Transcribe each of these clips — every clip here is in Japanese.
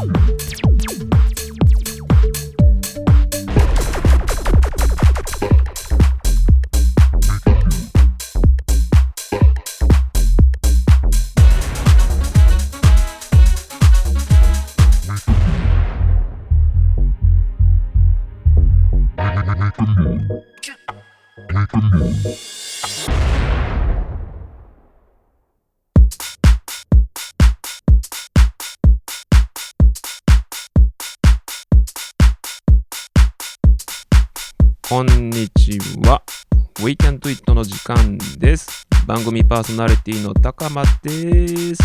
Come on. こんにちは。We Can Do It の時間です。番組パーソナリティの高間です。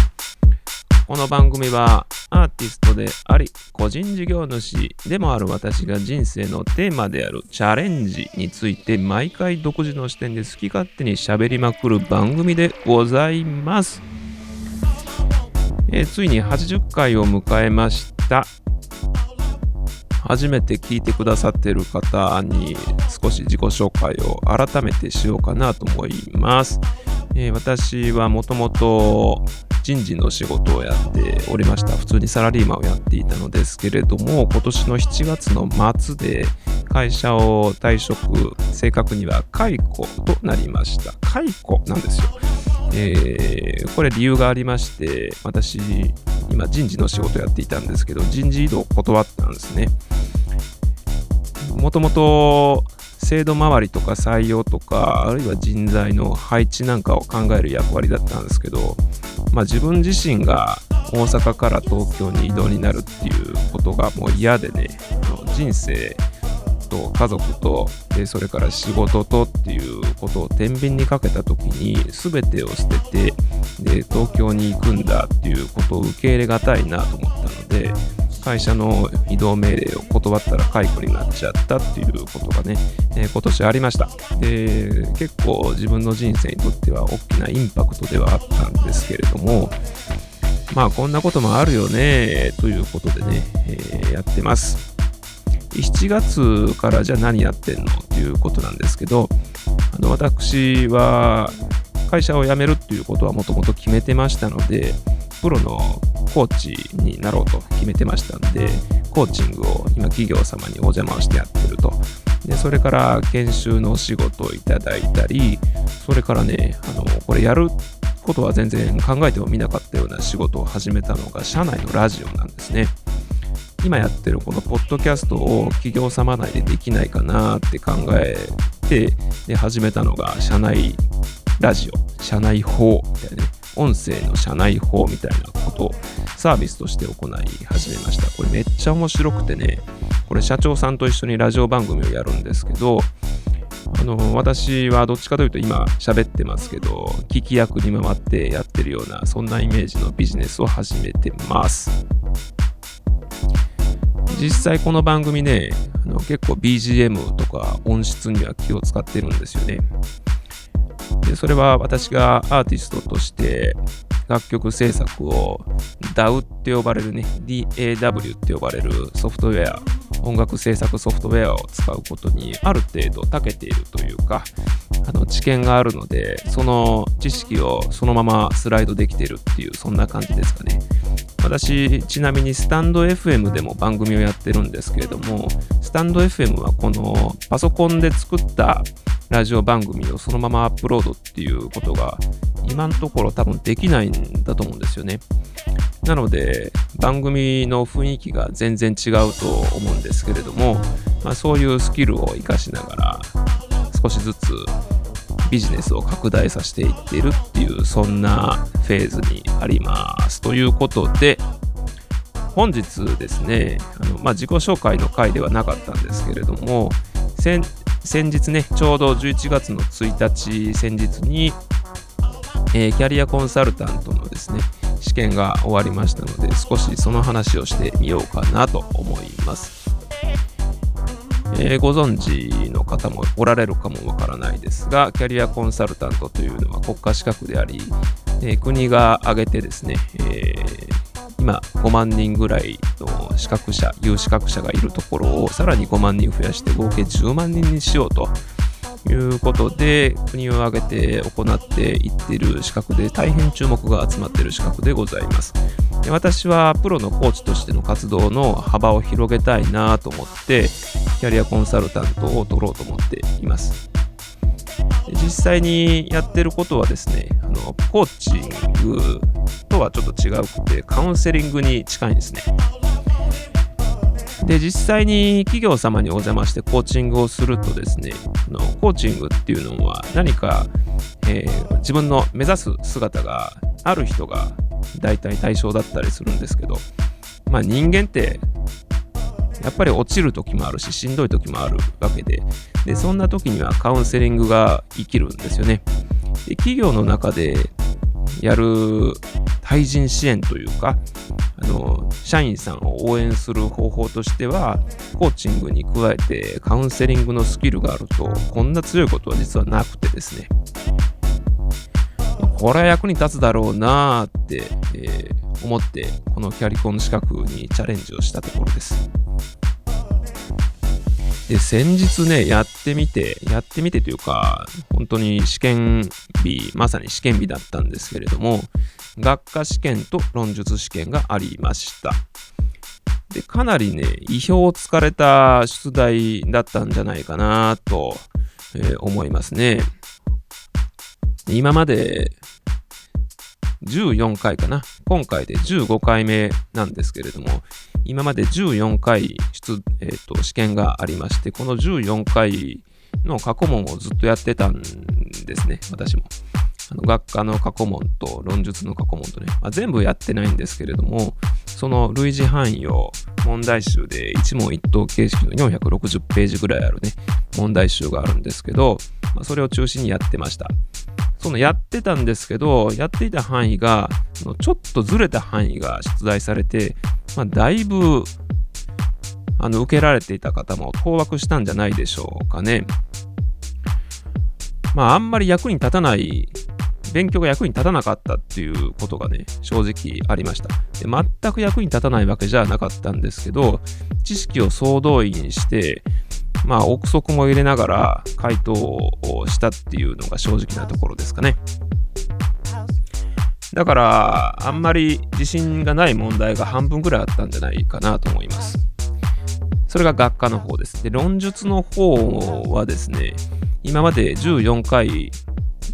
この番組はアーティストであり、個人事業主でもある私が人生のテーマであるチャレンジについて毎回独自の視点で好き勝手に喋りまくる番組でございます。えーついに80回を迎えました。初めて聞いてくださってる方に少し自己紹介を改めてしようかなと思います。えー私はもともと人事の仕事をやっておりました。普通にサラリーマンをやっていたのですけれども、今年の7月の末で会社を退職、正確には解雇となりました。解雇なんですよ。えーこれ理由がありまして、私、今人事の仕事やっていたんですけど、人事異動を断ったんですね。もともと制度周りとか採用とか、あるいは人材の配置なんかを考える役割だったんですけど、まあ、自分自身が大阪から東京に移動になるっていうことがもう嫌でね、人生と家族とでそれから仕事とっていうことを天秤にかけた時に全てを捨ててで東京に行くんだっていうことを受け入れがたいなと思ったので会社の移動命令を断ったら解雇になっちゃったっていうことがね、えー今年ありました。で結構自分の人生にとっては大きなインパクトではあったんですけれどもまあこんなこともあるよねということでね、えーやってます。7月からじゃあ何やってんのっていうことなんですけどあの私は会社を辞めるっていうことはもともと決めてましたのでプロのコーチになろうと決めてましたんでコーチングを今企業様にお邪魔をしてやってると。でそれから研修のお仕事をいただいたりそれからねあのこれやることは全然考えてもみなかったような仕事を始めたのが社内のラジオなんですね。今やってるこのポッドキャストを企業様内でできないかなって考えてで始めたのが社内ラジオ。社内法みたいなね。音声の社内法みたいなことをサービスとして行い始めました。これめっちゃ面白くてね。これ社長さんと一緒にラジオ番組をやるんですけどあの私はどっちかというと今喋ってますけど聞き役に回ってやってるようなそんなイメージのビジネスを始めてます。実際この番組ねあの結構 BGM とか音質には気を使ってるんですよね。でそれは私がアーティストとして楽曲制作を DAW って呼ばれるね DAW って呼ばれるソフトウェア音楽制作ソフトウェアを使うことにある程度長けているというかあの知見があるのでその知識をそのままスライドできているっていうそんな感じですかね。私ちなみにスタンド FM でも番組をやってるんですけれどもスタンド FM はこのパソコンで作ったラジオ番組をそのままアップロードっていうことが今のところ多分できないんだと思うんですよね。なので番組の雰囲気が全然違うと思うんですけれども、まあ、そういうスキルを活かしながら少しずつビジネスを拡大させていってるっていうそんなフェーズにあります。ということで本日ですねあの、まあ、自己紹介の回ではなかったんですけれども先先日ねちょうど11月の1日先日に、えーキャリアコンサルタントのですね試験が終わりましたので少しその話をしてみようかなと思います、えーご存知の方もおられるかもわからないですがキャリアコンサルタントというのは国家資格であり、えー国が挙げてですね、え今5万人ぐらいの資格者有資格者がいるところをさらに5万人増やして合計10万人にしようということで国を挙げて行っていってる資格で大変注目が集まっている資格でございます。で私はプロのコーチとしての活動の幅を広げたいなと思ってキャリアコンサルタントを取ろうと思っています。実際にやってることはですねあのコーチングとはちょっと違うくてカウンセリングに近いんですね。で実際に企業様にお邪魔してコーチングをするとですねのコーチングっていうのは何か、えー、自分の目指す姿がある人が大体対象だったりするんですけどまあ人間ってやっぱり落ちる時もあるししんどい時もあるわけででそんな時にはカウンセリングが生きるんですよね。で企業の中でやる対人支援というかあの社員さんを応援する方法としてはコーチングに加えてカウンセリングのスキルがあるとこんな強いことは実はなくてですね。これは役に立つだろうなって、えー、思ってこのキャリコン資格にチャレンジをしたところです。で先日ねやってみてやってみてというか本当に試験日まさに試験日だったんですけれども学科試験と論述試験がありました。で、かなりね、意表をつかれた出題だったんじゃないかなと、えー、思いますね。今まで14回かな。今回で15回目なんですけれども、今まで14回出、えーと試験がありまして、この14回の過去問をずっとやってたんですね、私も。あの学科の過去問と論述の過去問とね、まあ、全部やってないんですけれども、その類似範囲を問題集で一問一答形式の460ページぐらいあるね、問題集があるんですけど、まあ、それを中心にやってました。そのやってたんですけど、やっていた範囲が、ちょっとずれた範囲が出題されて、まあ、だいぶあの受けられていた方も当惑したんじゃないでしょうかね。まあ、あんまり役に立たない勉強が役に立たなかったっていうことがね、正直ありました。で全く役に立たないわけじゃなかったんですけど、知識を総動員して、まあ、憶測も入れながら回答をしたっていうのが正直なところですかね。だから、あんまり自信がない問題が半分ぐらいあったんじゃないかなと思います。それが学科の方です。で、論述の方はですね、今まで14回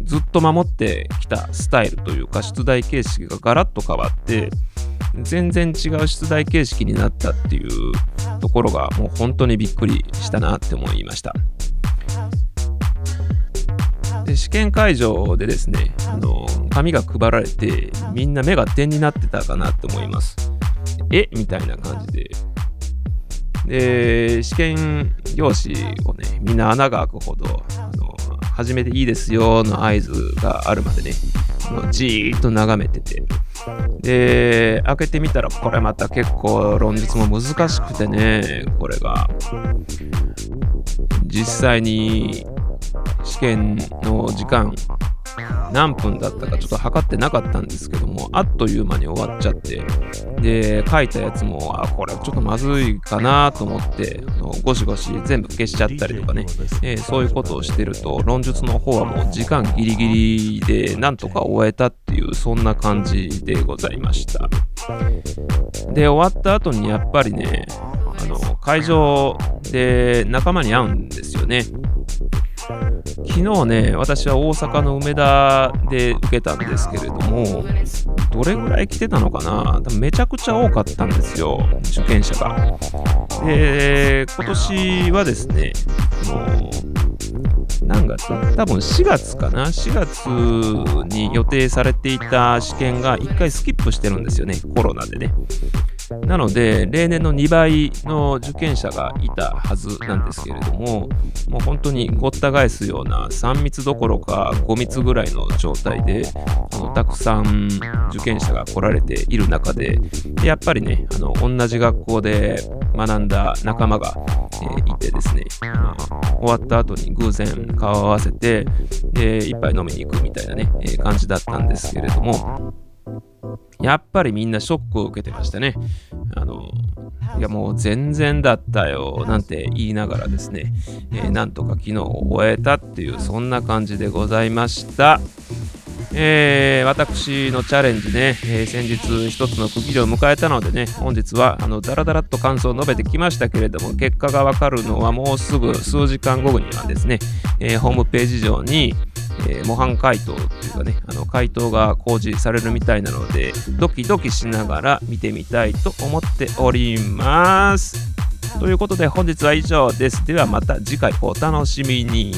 ずっと守ってきたスタイルというか出題形式がガラッと変わって全然違う出題形式になったっていうところがもう本当にびっくりしたなって思いました。で試験会場でですねあの紙が配られてみんな目が点になってたかなって思います。え？みたいな感じで。で試験用紙をねみんな穴が開くほど始めていいですよの合図があるまでね、じーっと眺めてて。で、開けてみたら、これまた結構論述も難しくてね、これが。実際に試験の時間何分だったかちょっと測ってなかったんですけども、あっという間に終わっちゃって、で、書いたやつも、あ、これちょっとまずいかなと思って、あのゴシゴシ全部消しちゃったりとかね、えー、そういうことをしてると、論述の方はもう時間ギリギリでなんとか終えたっていう、そんな感じでございました。で、終わった後にやっぱりね、あの、会場で仲間に会うんですよね。昨日ね、私は大阪の梅田で受けたんですけれども、どれぐらい来てたのかな？めちゃくちゃ多かったんですよ、受験者が。で、今年はですね、もう、何月？多分4月かな ?4 月に予定されていた試験が1回スキップしてるんですよね、コロナでね。なので、例年の2倍の受験者がいたはずなんですけれども、もう本当にごった返すような3密どころか5密ぐらいの状態で、あのたくさん受験者が来られている中で、やっぱりね、あの同じ学校で学んだ仲間が、えー、いてですね、あ終わった後に偶然顔を合わせて、で一杯飲みに行くみたいなね、えー、感じだったんですけれども、やっぱりみんなショックを受けてましたね。あの、いやもう全然だったよ、なんて言いながらですね、えー、なんとか昨日終えたっていう、そんな感じでございました。えー、私のチャレンジね、えー、先日一つの区切りを迎えたのでね、本日はあのダラダラっと感想を述べてきましたけれども、結果がわかるのはもうすぐ数時間後にはですね、えー、ホームページ上に、え模範解答っていうかね、あの回答が公示されるみたいなので、ドキドキしながら見てみたいと思っております。ということで本日は以上です。ではまた次回お楽しみに。